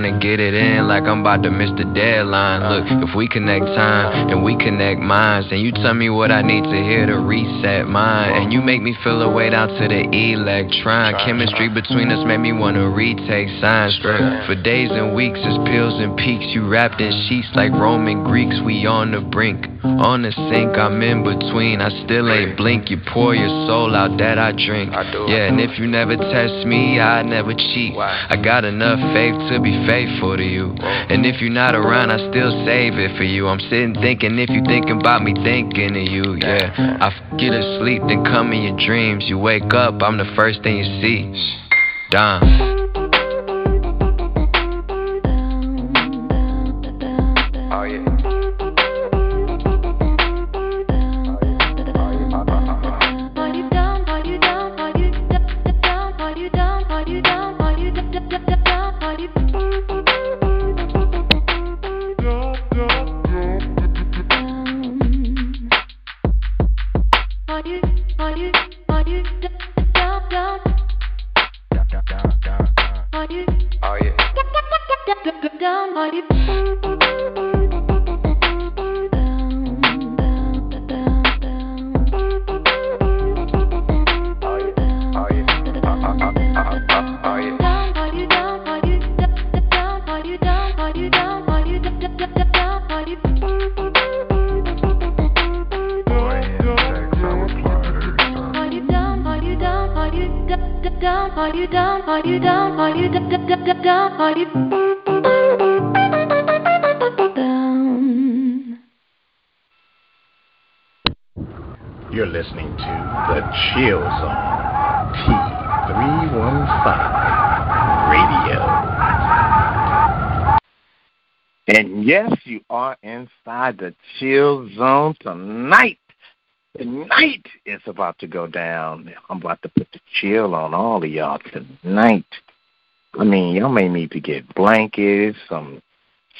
Trying to get it in like I'm about to miss the deadline. Look, if we connect time and we connect minds, And you tell me what I need to hear to reset mine. And you make me feel a weight out to the electron. Chemistry between us made me wanna retake science. For days and weeks, it's pills and peaks. You wrapped in sheets like Roman Greeks. We on the brink. On the sink, I'm in between. I still ain't blink. You pour your soul out that I drink. Yeah, and if you never test me, I never cheat. I got enough faith to be faithful to you. And if you're not around, I still save it for you. I'm sitting thinking if you thinking about me, thinking of you. Yeah, I get asleep, then come in your dreams. You wake up, I'm the first thing you see. Done. Inside the chill zone tonight. Tonight it's about to go down. I'm about to put the chill on all of y'all tonight. I mean, y'all may need to get blankets, some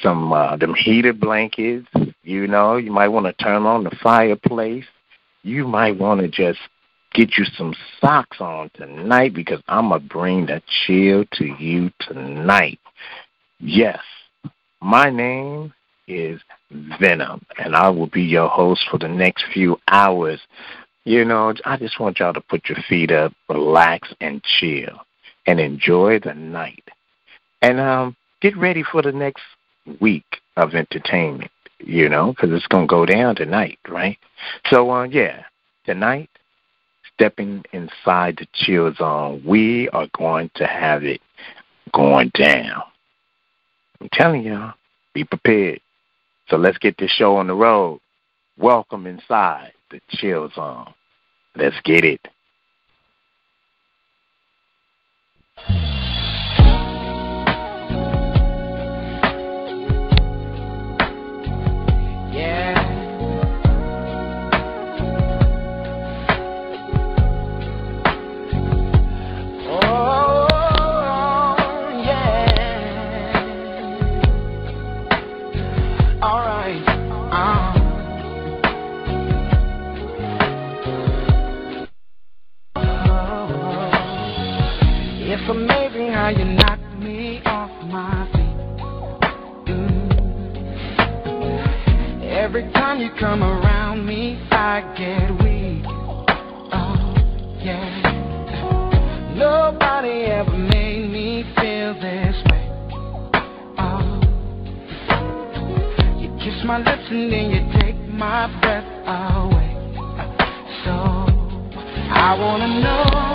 some uh them heated blankets, you know, you might want to turn on the fireplace. You might want to just get you some socks on tonight because I'm going to bring the chill to you tonight. Yes, my name is Venom, and I will be your host for the next few hours. You know, I just want y'all to put your feet up, relax, and chill, and enjoy the night. And um, get ready for the next week of entertainment, you know, because it's going to go down tonight, right? So, uh, yeah, tonight, stepping inside the chill zone, we are going to have it going down. I'm telling y'all, be prepared. So let's get this show on the road. Welcome inside the chill zone. Let's get it. you come around me, I get weak. Oh, yeah. Nobody ever made me feel this way. Oh, you kiss my lips and then you take my breath away. So, I wanna know.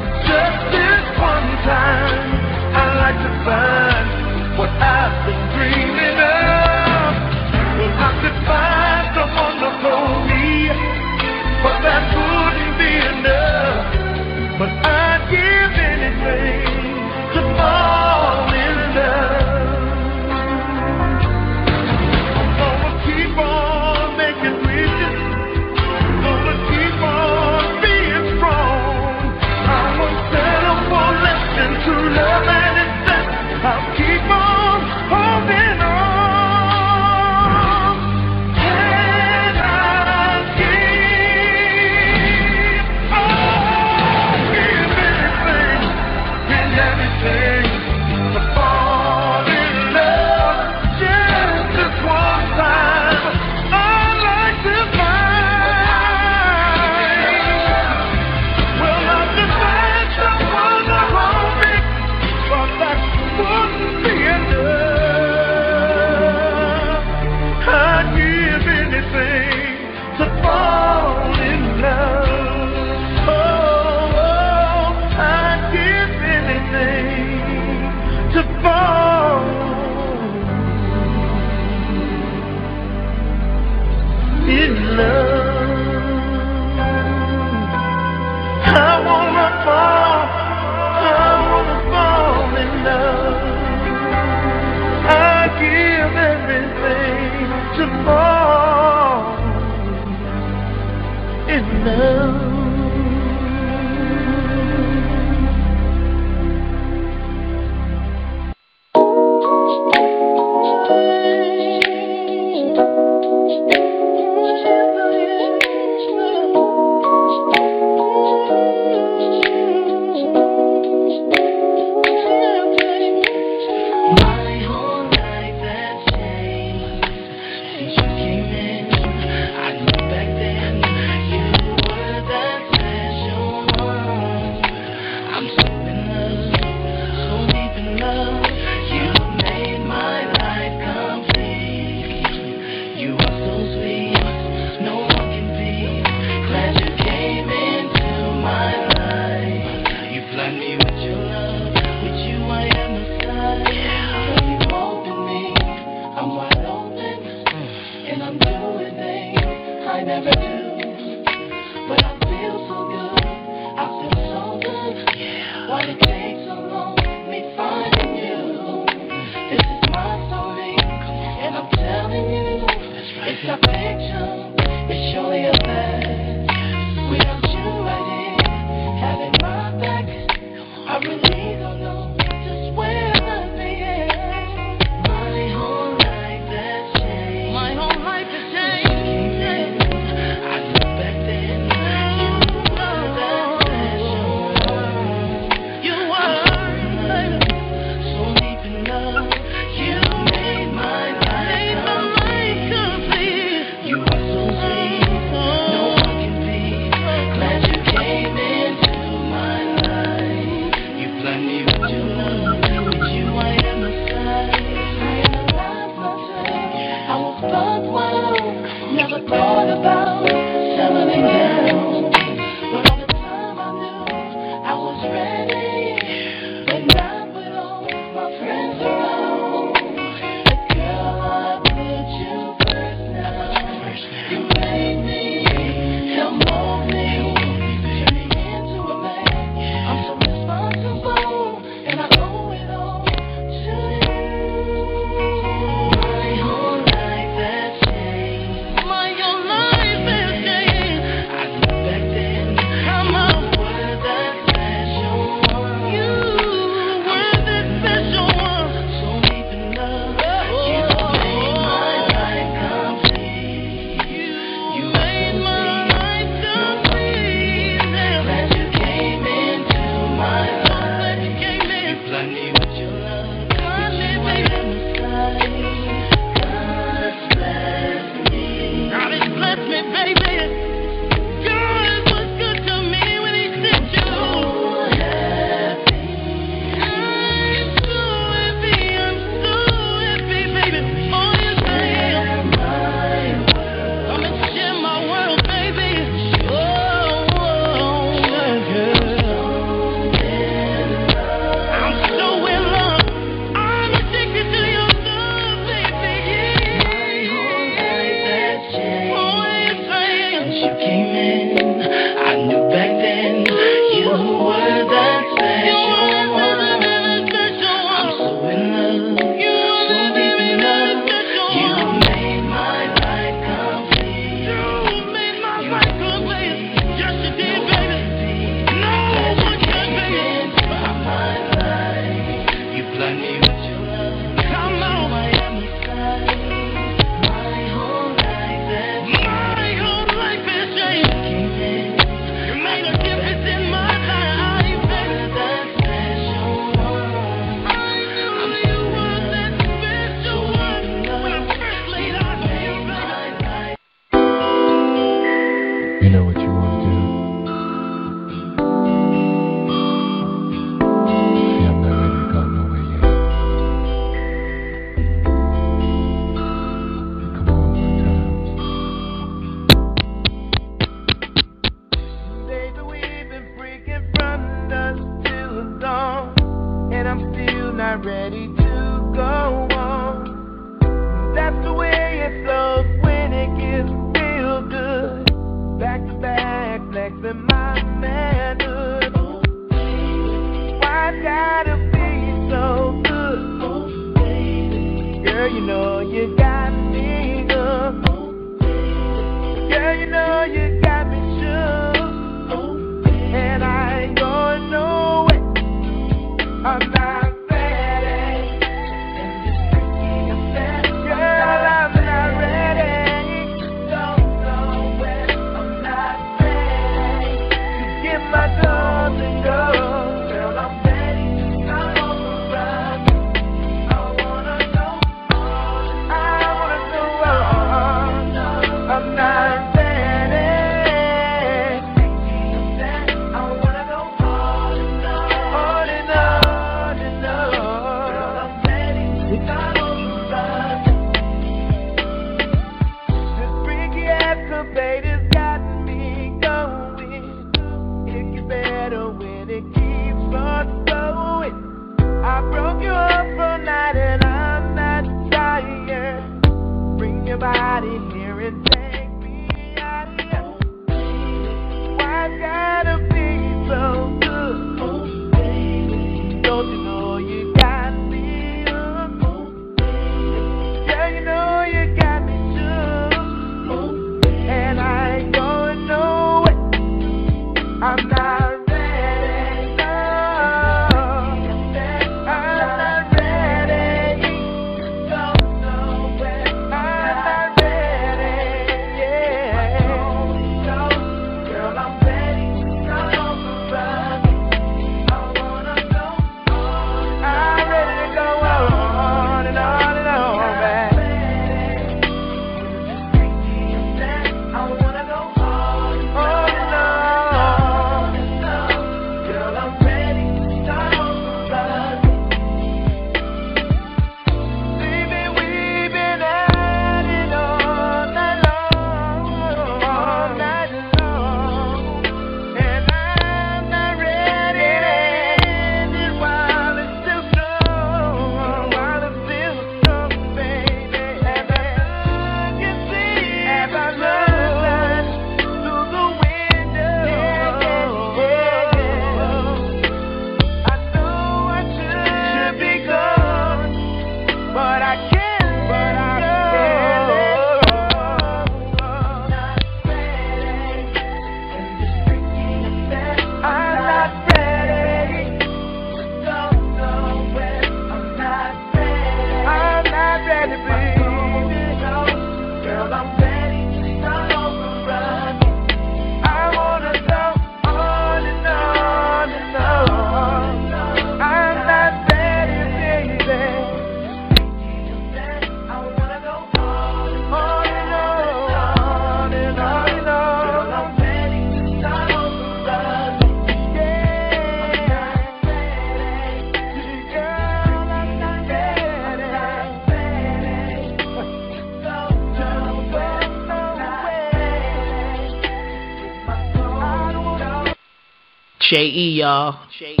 J.E., y'all. Fresh.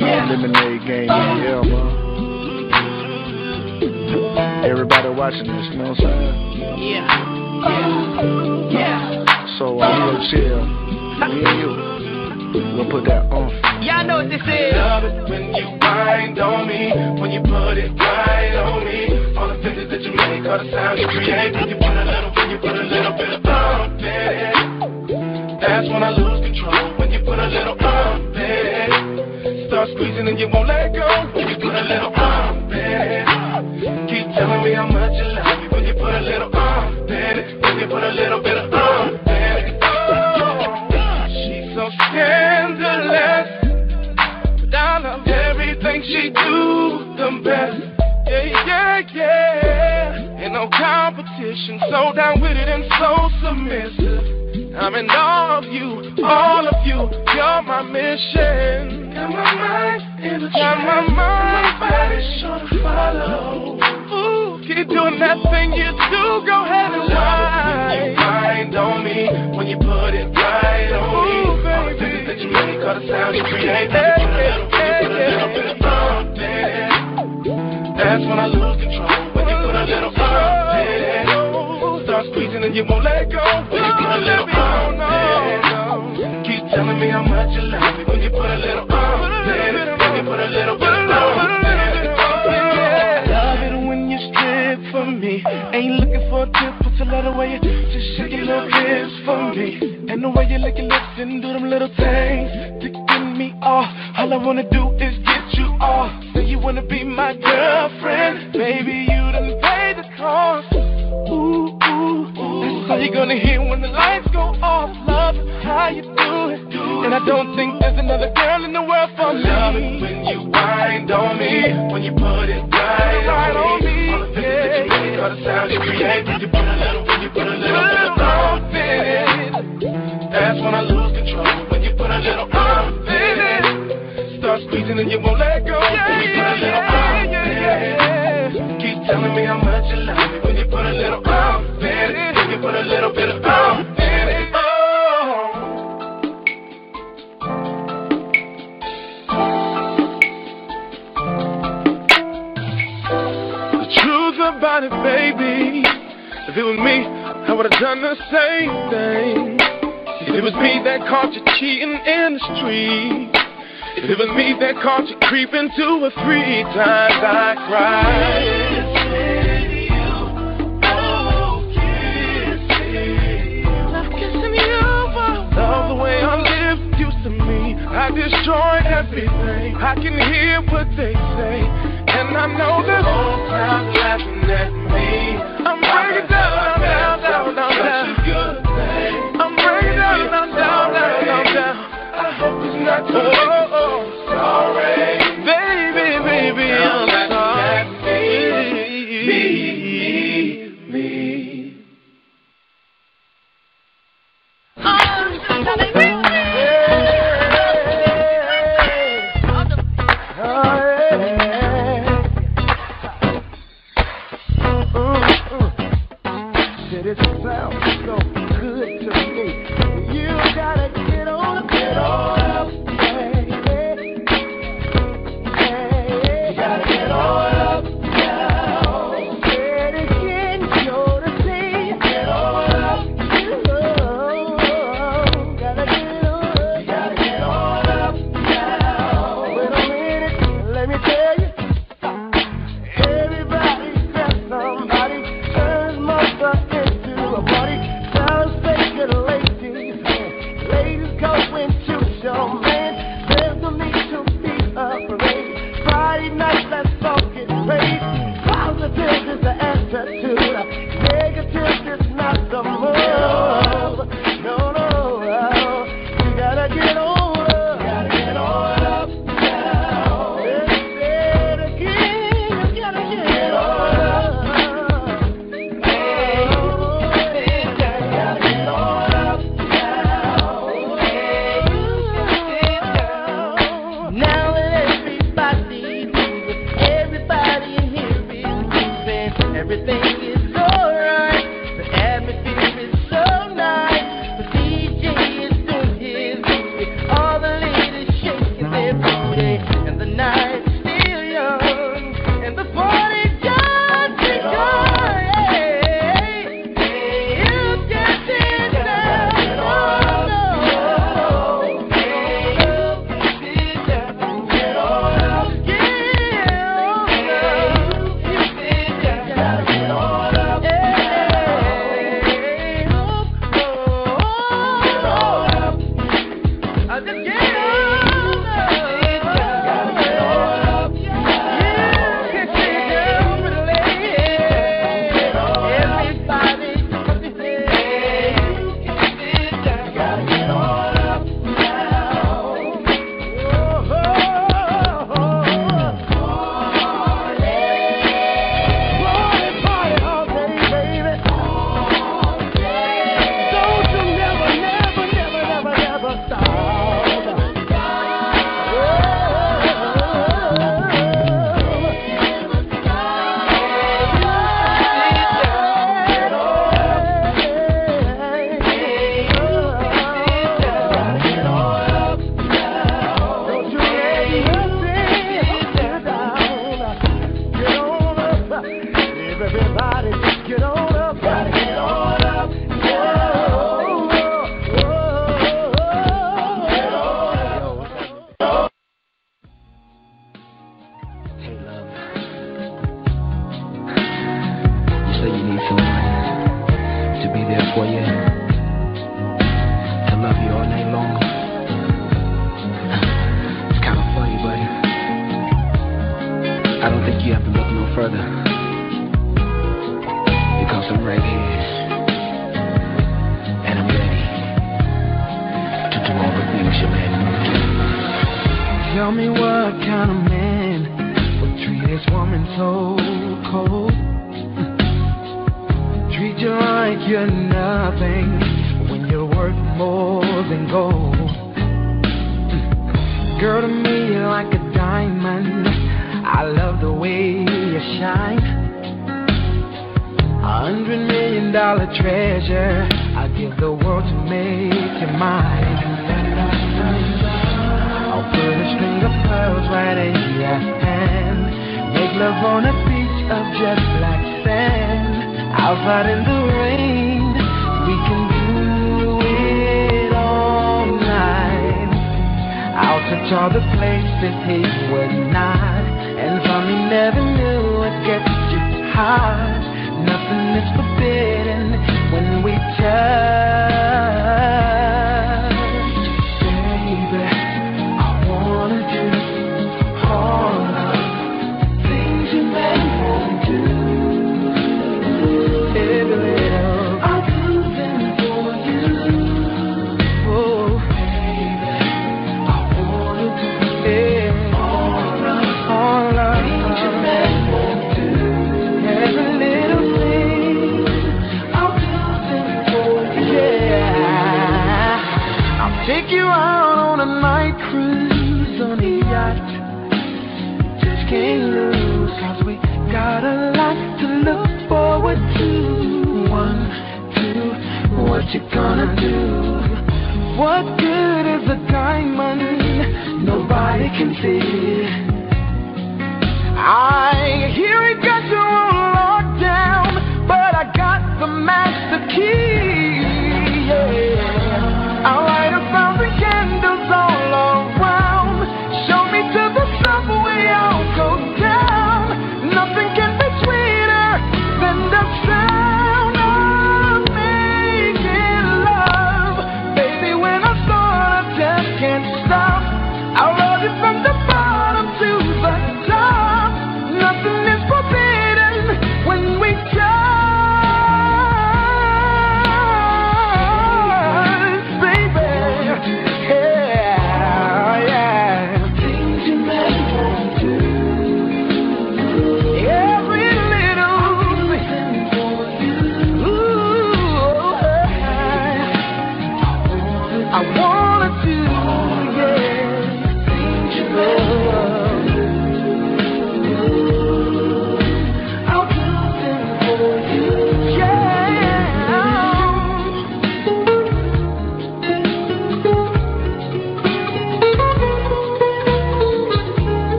yeah. Lemonade game. Yeah, man. Everybody watching this, you know what I'm saying? Yeah. Yeah. yeah. So, I'm uh, chill. Me and you.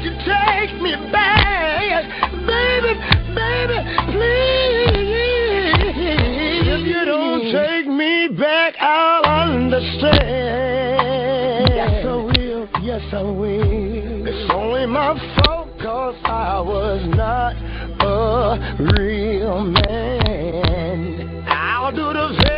you take me back, baby, baby, please. If you don't take me back, I'll understand. Yes, I will. Yes, I will. It's only my I was not a real man. I'll do the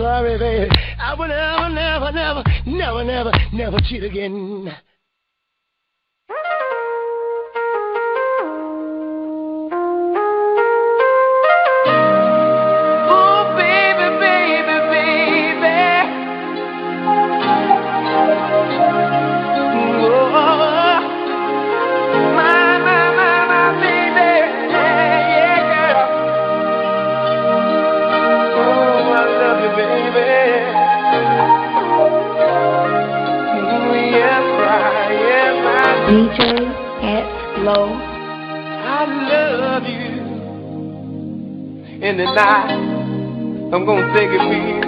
sorry, baby. I will never, never, never, never, never, never cheat again. DJ at Low. I love you in the night. I'm gonna take it you.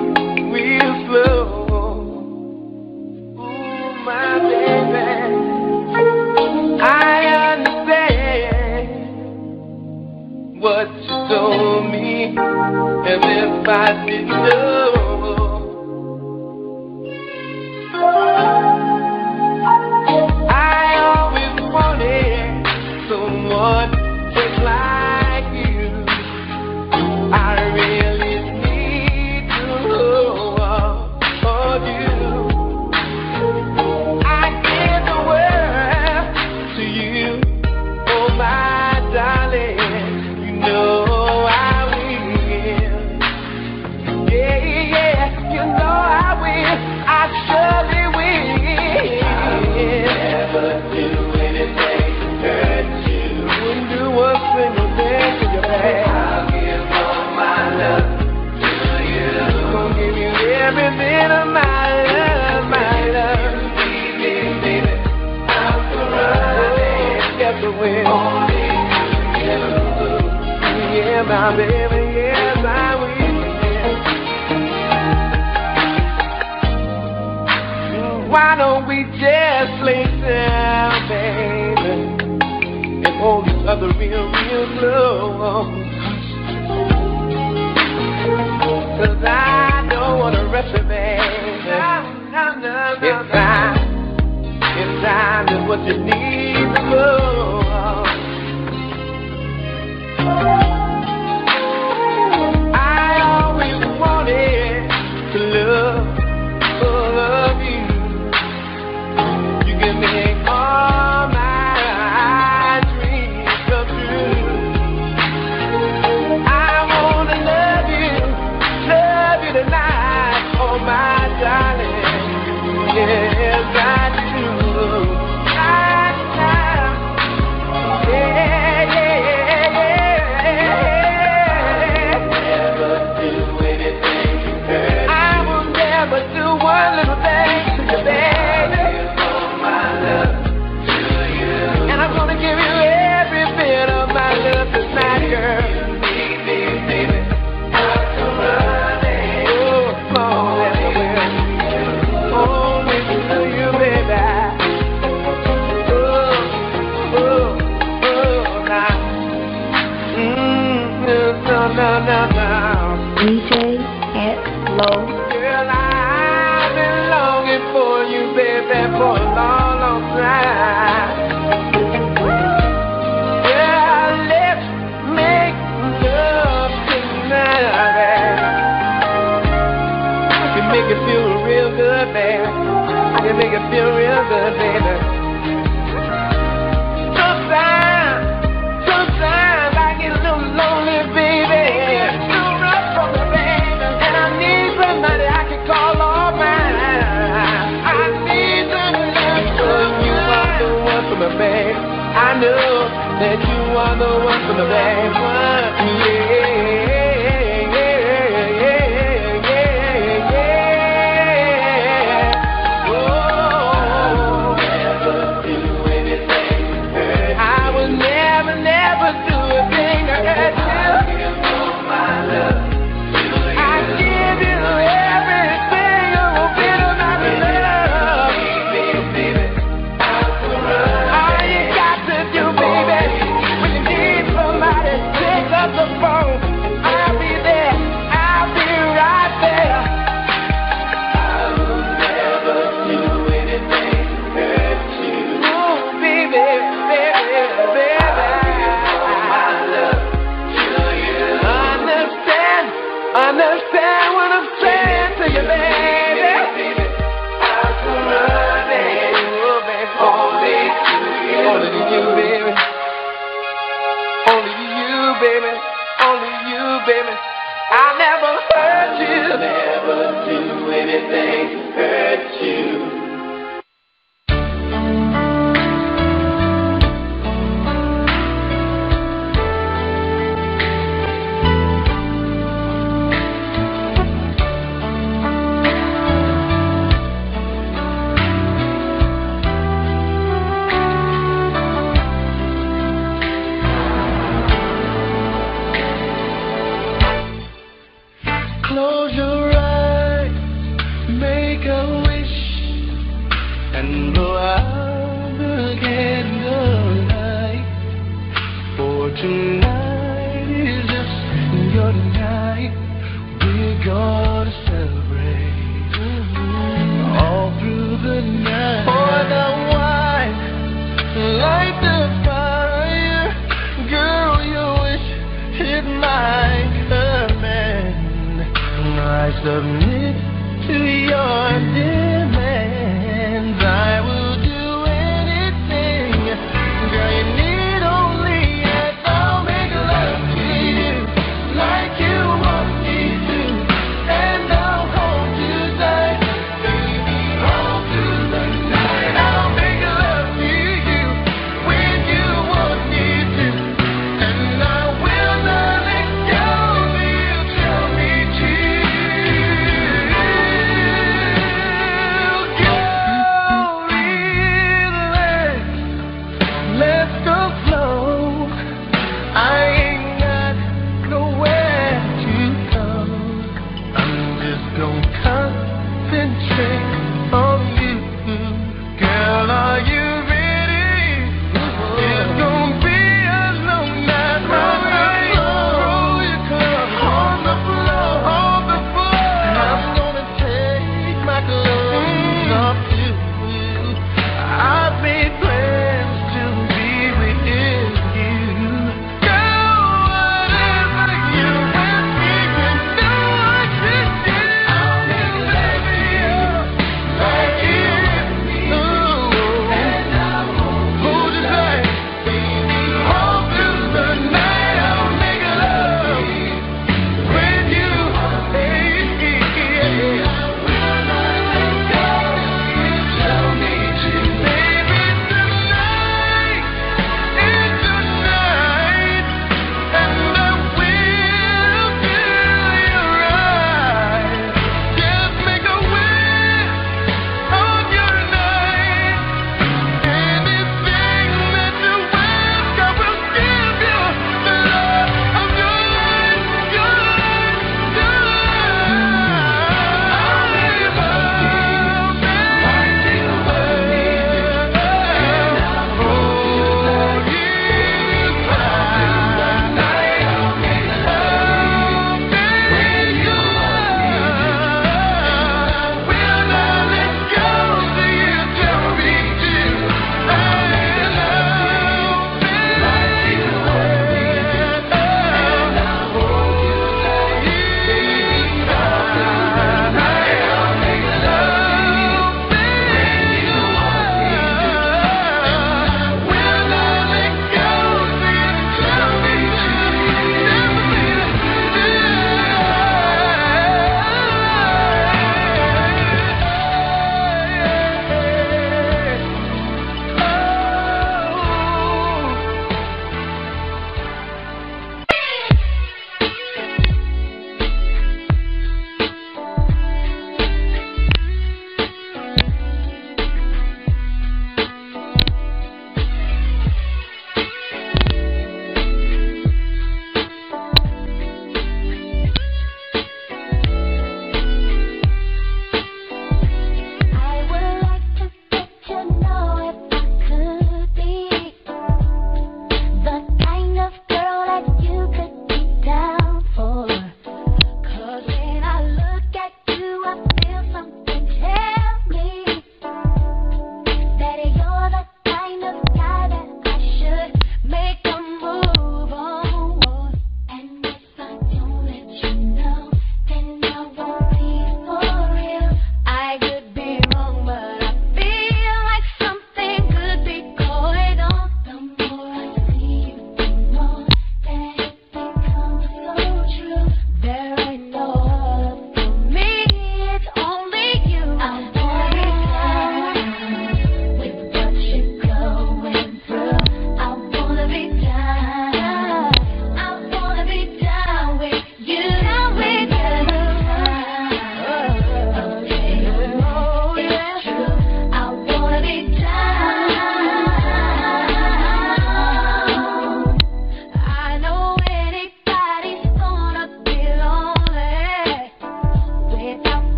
It feel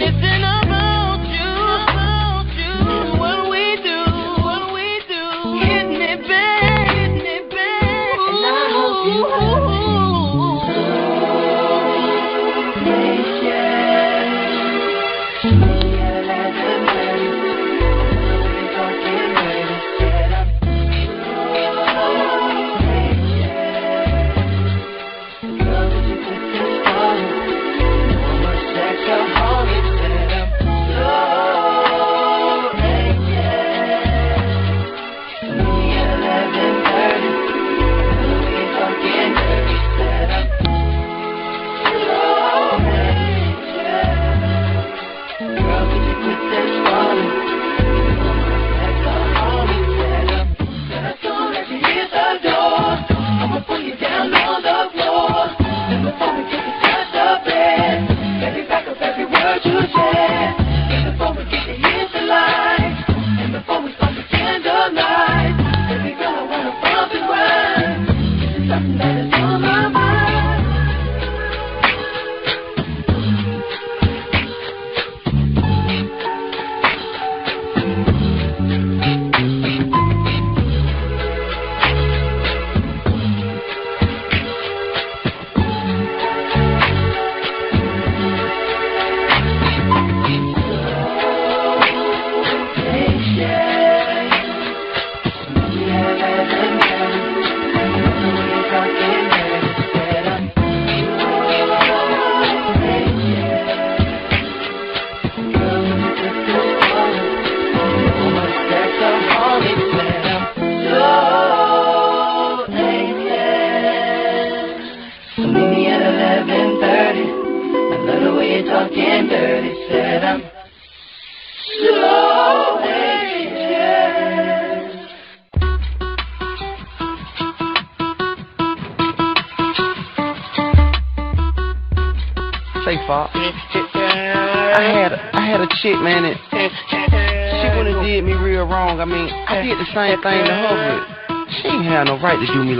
reminiscing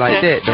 like that.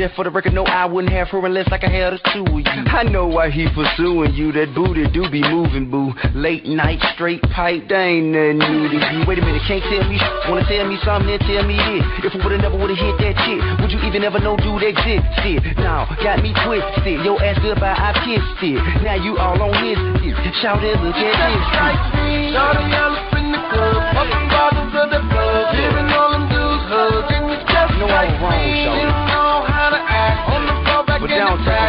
Jeff, for the record, no, I wouldn't have her unless like I had a two of you. I know why he pursuing you. That booty do be moving, boo. Late night, straight pipe, they ain't nothing new to you. Wait a minute, can't tell me. Wanna tell me something? Then tell me this. If I woulda never woulda hit that chick, would you even ever know dude existed? Now got me twisted. Yo ass goodbye, I kissed it. Now you all on his dick. Shout it, look at this. Like me, shout it, y'all club, bottles of the blood, giving all them dudes hugs, and you just no, like me. Wrong, downtown.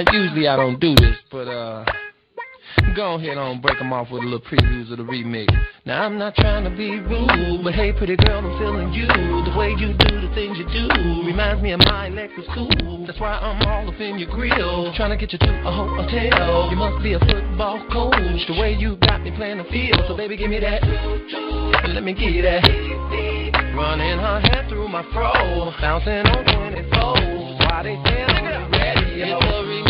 Now, usually I don't do this, but uh, go ahead on break them off with a little previews of the remix. Now, I'm not trying to be rude, but hey, pretty girl, I'm feeling you. The way you do the things you do reminds me of my Lexus school. That's why I'm all up in your grill, trying to get you to a hotel. You must be a football coach, the way you got me playing the field. So, baby, give me that, and let me you that. Running her head through my fro, bouncing on 24. Why they say I'm ready?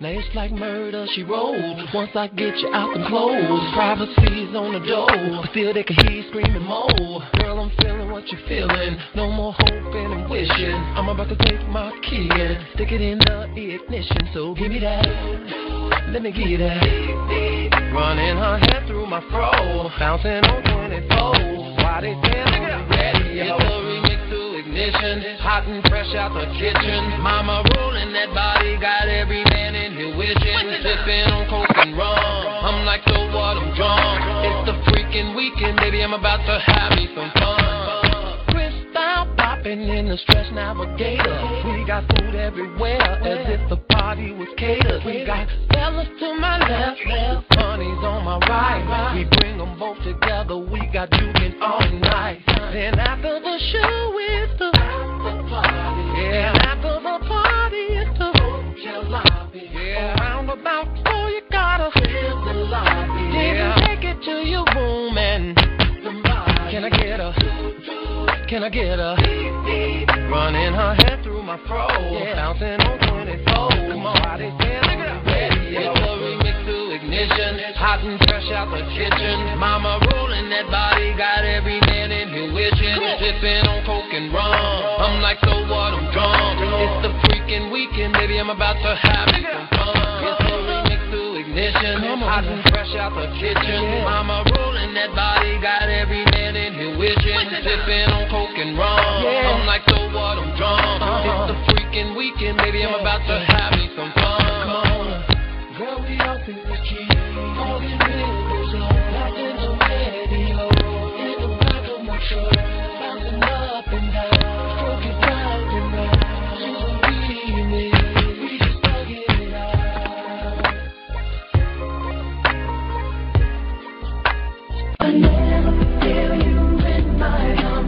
Now it's like murder, she rolled. Once I get you out them clothes, privacy's on the door. But still they can hear screaming more. Girl, I'm feeling what you're feeling. No more hoping and wishing. I'm about to take my key and stick it in the ignition. So give me that. Let me give you that. Running her head through my fro. Bouncing on 24. Why they say I'm ready? It's a remix to ignition. Hot and fresh out the kitchen. Mama rolling that body. Got every here wishing. Sipping on coke and rum. I'm like, so what? I'm drunk. It's the freaking weekend, baby. I'm about to have me some fun. Cristal popping in the stretch navigator. We got food everywhere, as if the party was catered. We got fellas to my left, honeys on my right. We bring them both together. We got juking all night. Then after the show, it's the party. Yeah, after the party, it's the hotel lobby. Yeah, around about four, you gotta fill the lobby. Yeah, take it to your room and can I get a? Can I get a? Running her head through my fro, yeah. bouncing on 24. Come on, how they say I'm ready? It's a remix to ignition, hot and fresh out the kitchen. Mama rolling that body, got every man in here wishing, sipping on coke and rum. I'm like, so what? I'm gone. It's weekend, baby. I'm about to have me some fun. It's a remix to ignition. Hot and fresh out the kitchen. Mama rolling that body, got every man in here wishing. Sipping on coke and rum. I'm like, so what? I'm drunk. It's the freaking weekend, baby. I'm about to have me some fun. Girl, we up in the key. All the windows up, back in the radio. In the back of my truck,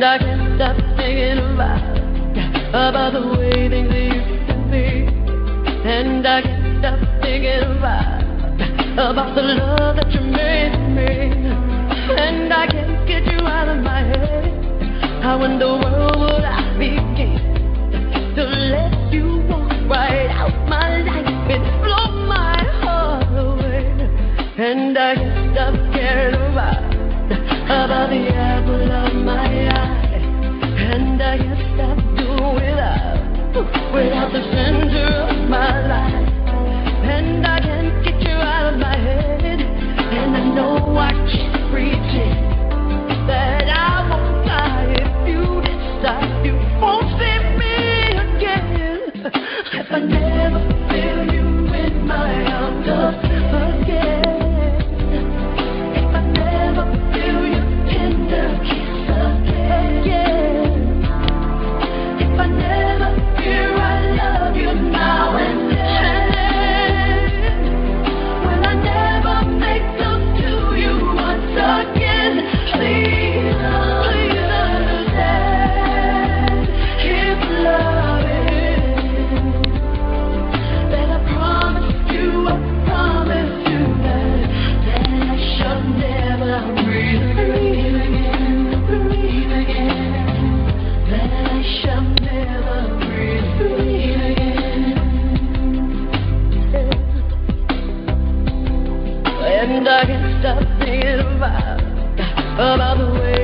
And I can't stop thinking about about the way things used to be. And I can't stop thinking about about the love that you made me. And I can't get you out of my head. How in the world would I begin to let you walk right out my life and blow my heart away? And I can't stop caring about about the apple of my eye. And I can't stop doing without, without the center of my life. And I can't get you out of my head. And I know I can't pretend that I won't die if you decide you won't see me again. If I never feel you in my arms about the way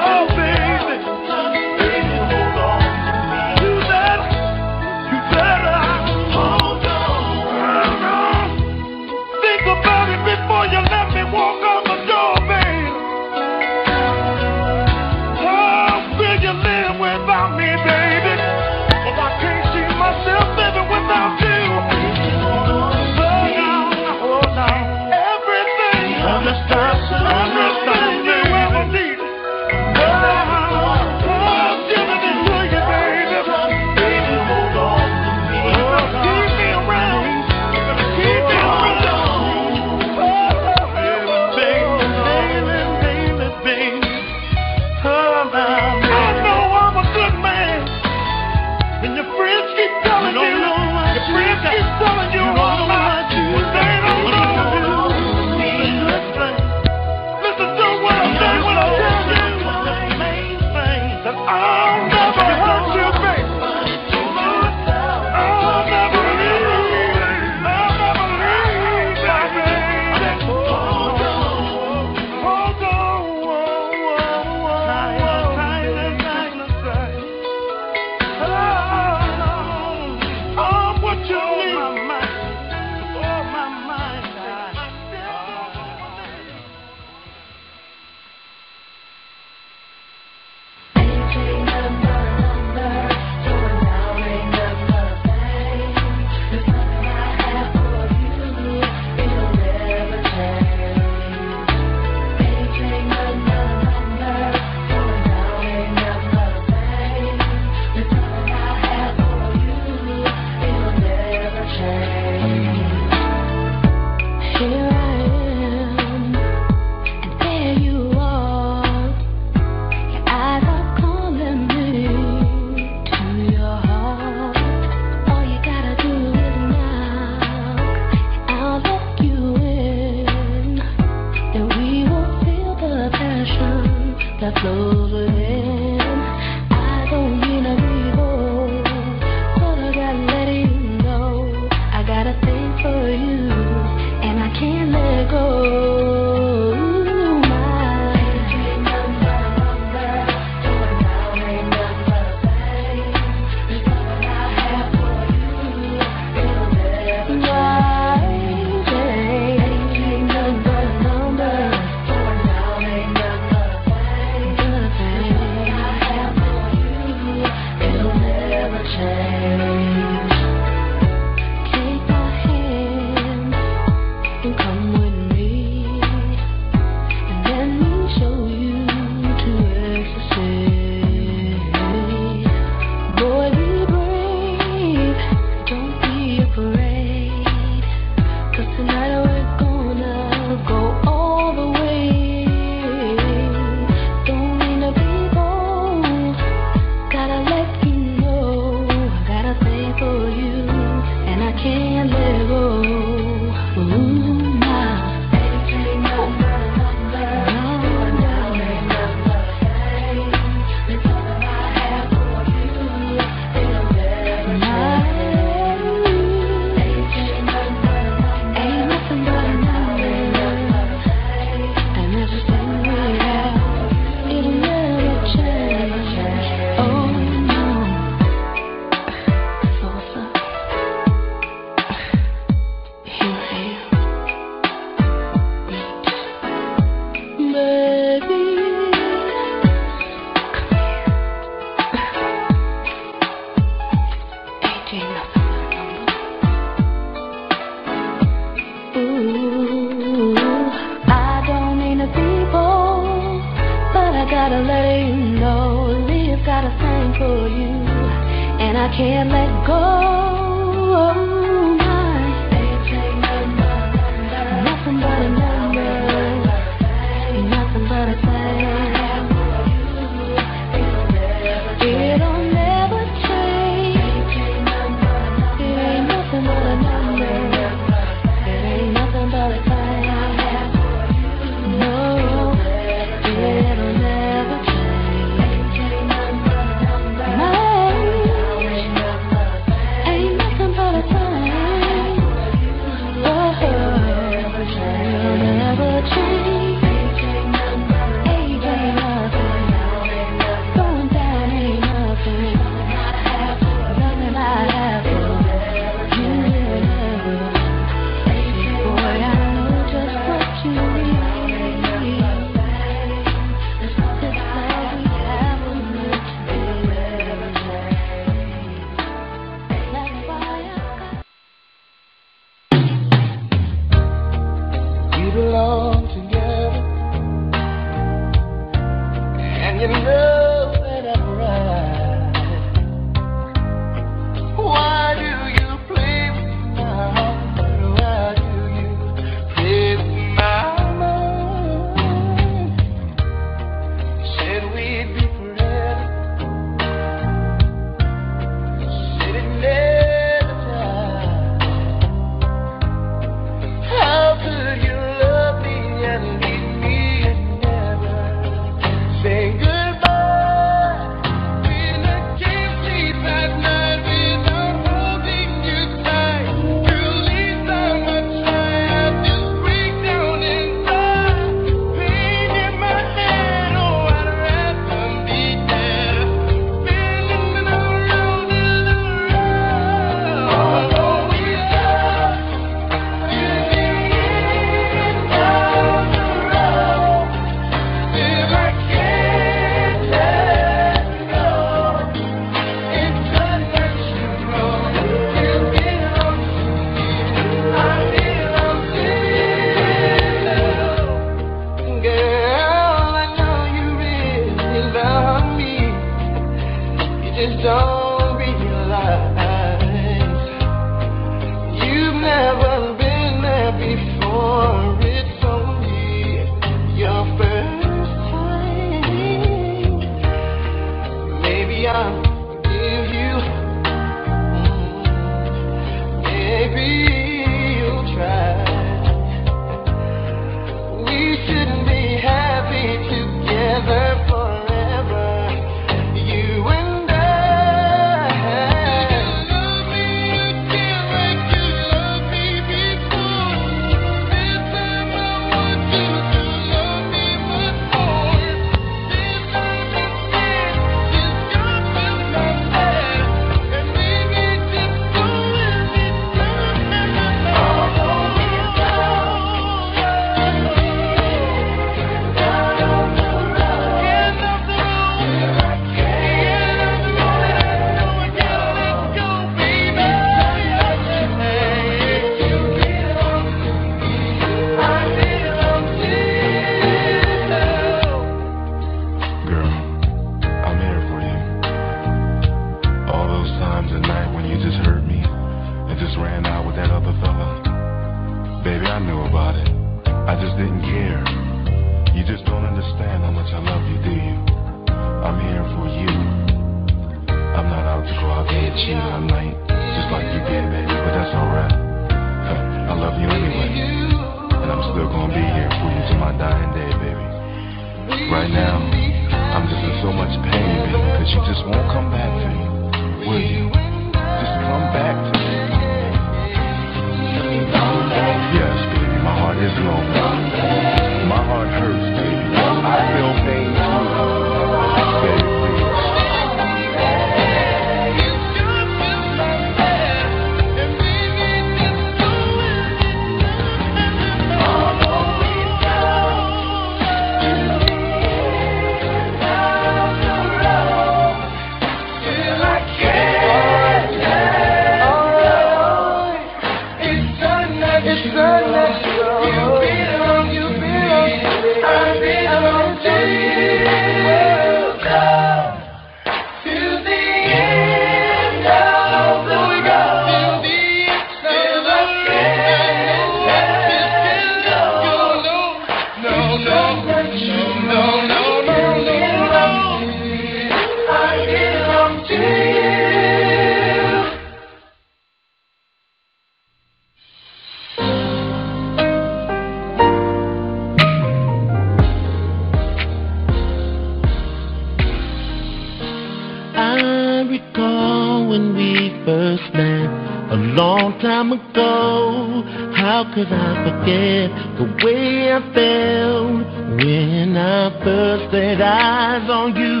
when we first met a long time ago. How could I forget the way I felt when I first laid eyes on you?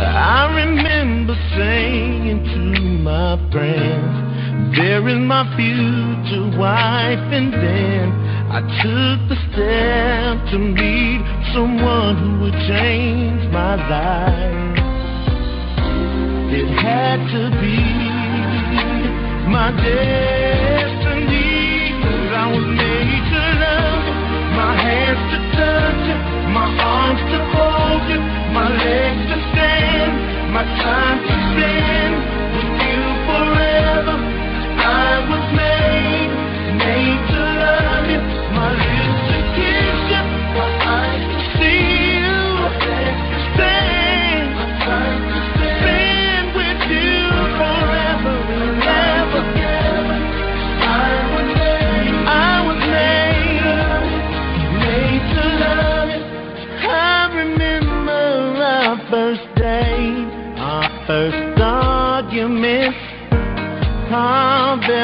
I remember saying to my friends, There is my future wife, and then I took the step to meet someone who would change my life. It had to be my destiny. I was made to love you, my hands to touch you, my arms to hold you, my legs to stand, my time to spend with you forever. I was made,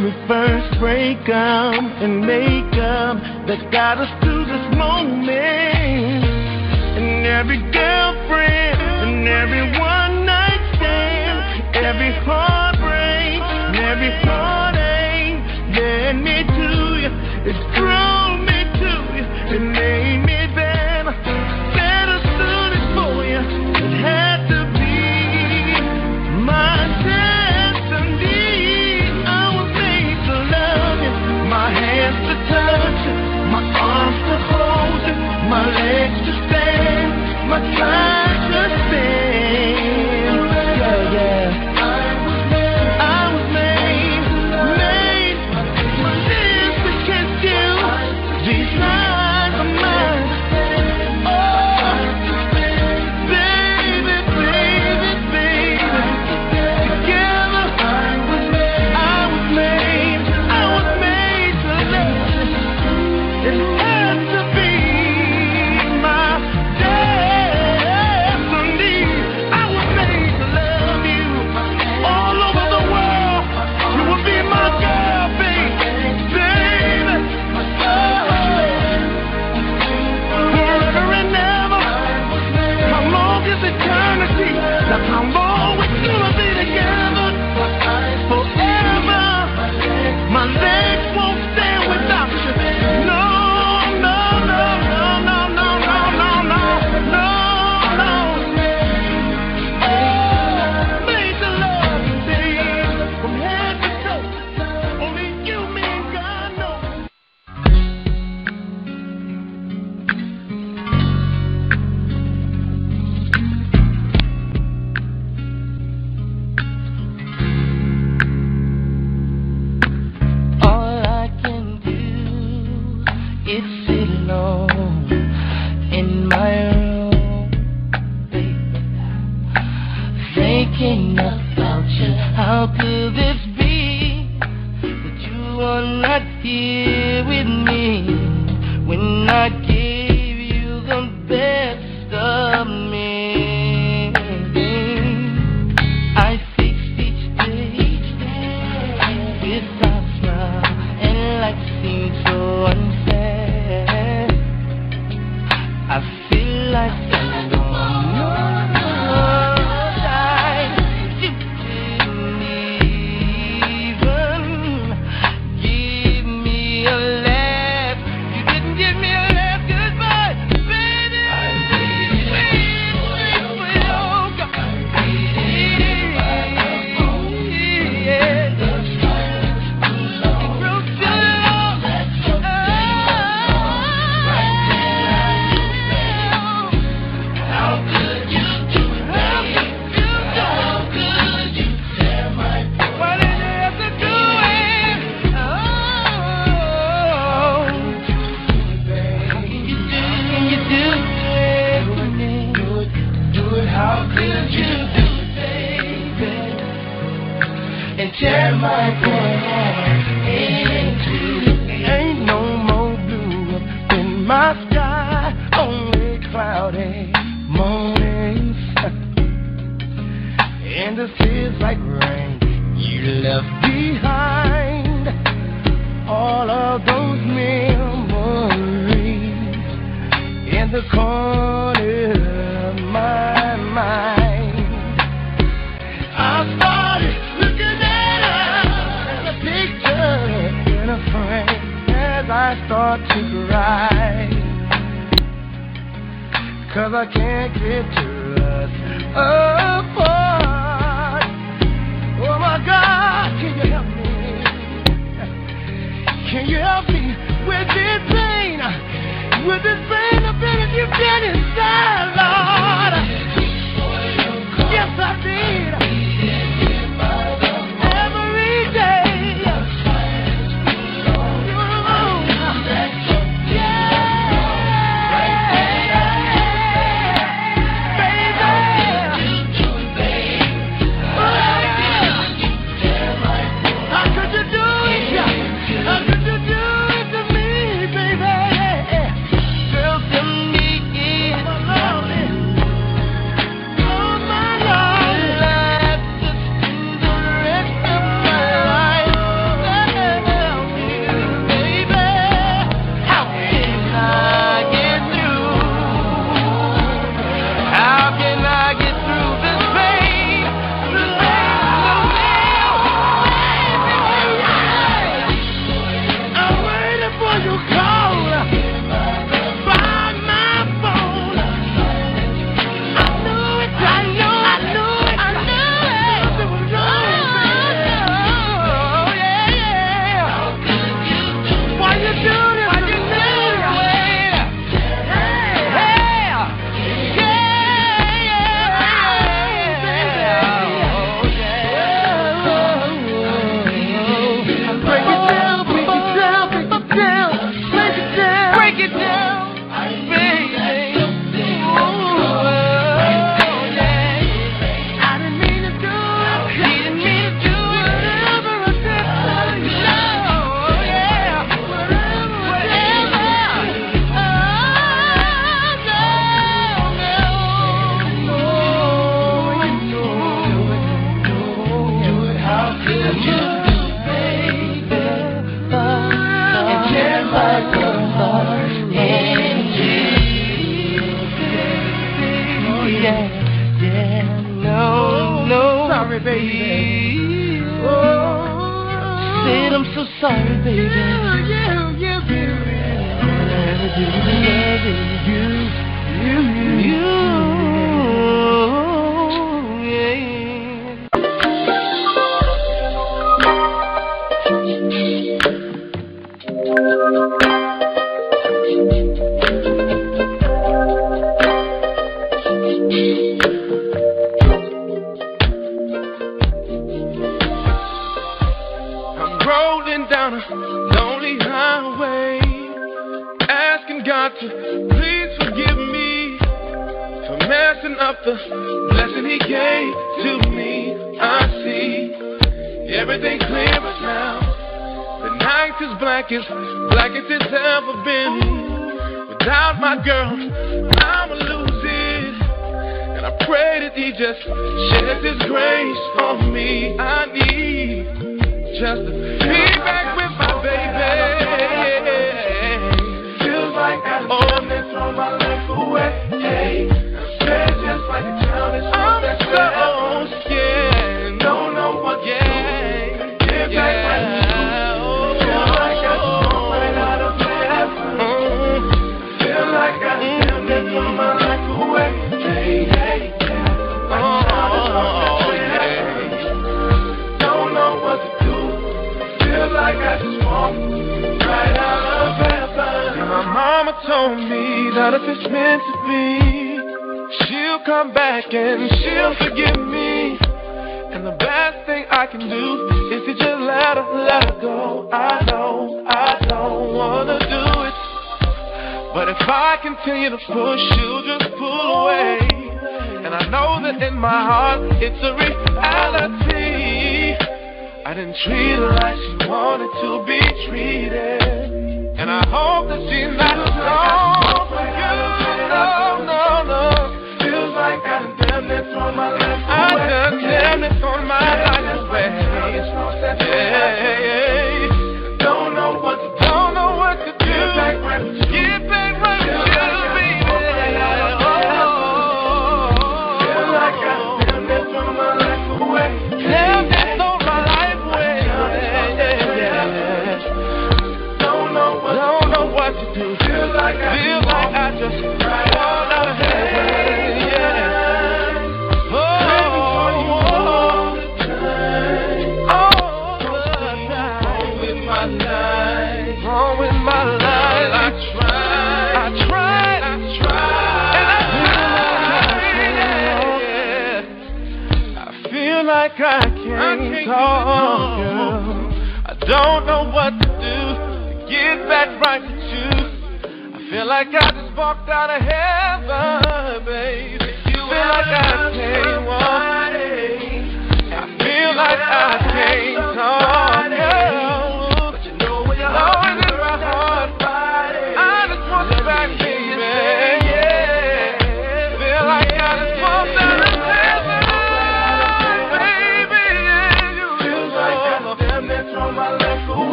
very first breakup and makeup that got us to this moment. And every girlfriend and every one night stand, every heartbreak and every heartache my legs to stand, my time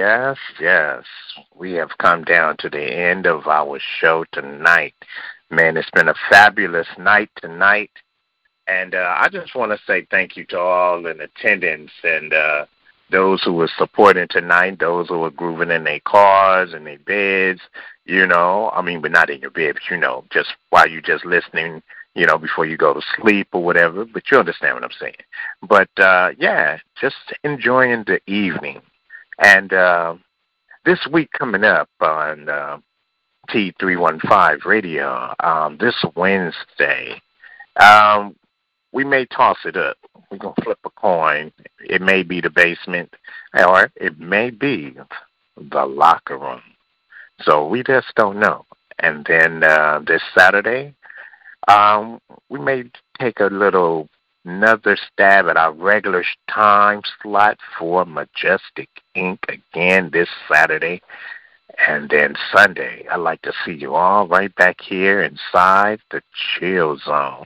Yes, yes. We have come down to the end of our show tonight. Man, it's been a fabulous night tonight. And uh, I just want to say thank you to all in attendance and uh, those who were supporting tonight, those who were grooving in their cars and their beds, you know. I mean, but not in your bed, but you know, just while you're just listening, you know, before you go to sleep or whatever. But you understand what I'm saying. But uh, yeah, just enjoying the evening and uh, this week coming up on uh, T315 Radio, um, this Wednesday, um, we may toss it up. We're going to flip a coin. It may be the basement, or it may be the locker room. So we just don't know. And then uh, this Saturday, um, we may take a little another stab at our regular time slot for Majestic Inc. again this Saturday. And then Sunday, I'd like to see you all right back here inside the chill zone.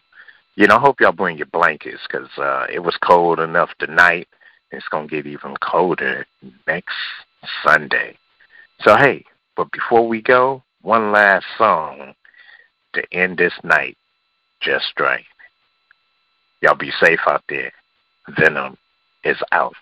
You know, I hope y'all bring your blankets because uh, it was cold enough tonight. It's going to get even colder next Sunday. So, hey, but before we go, one last song to end this night just right. Y'all be safe out there. Venom is out.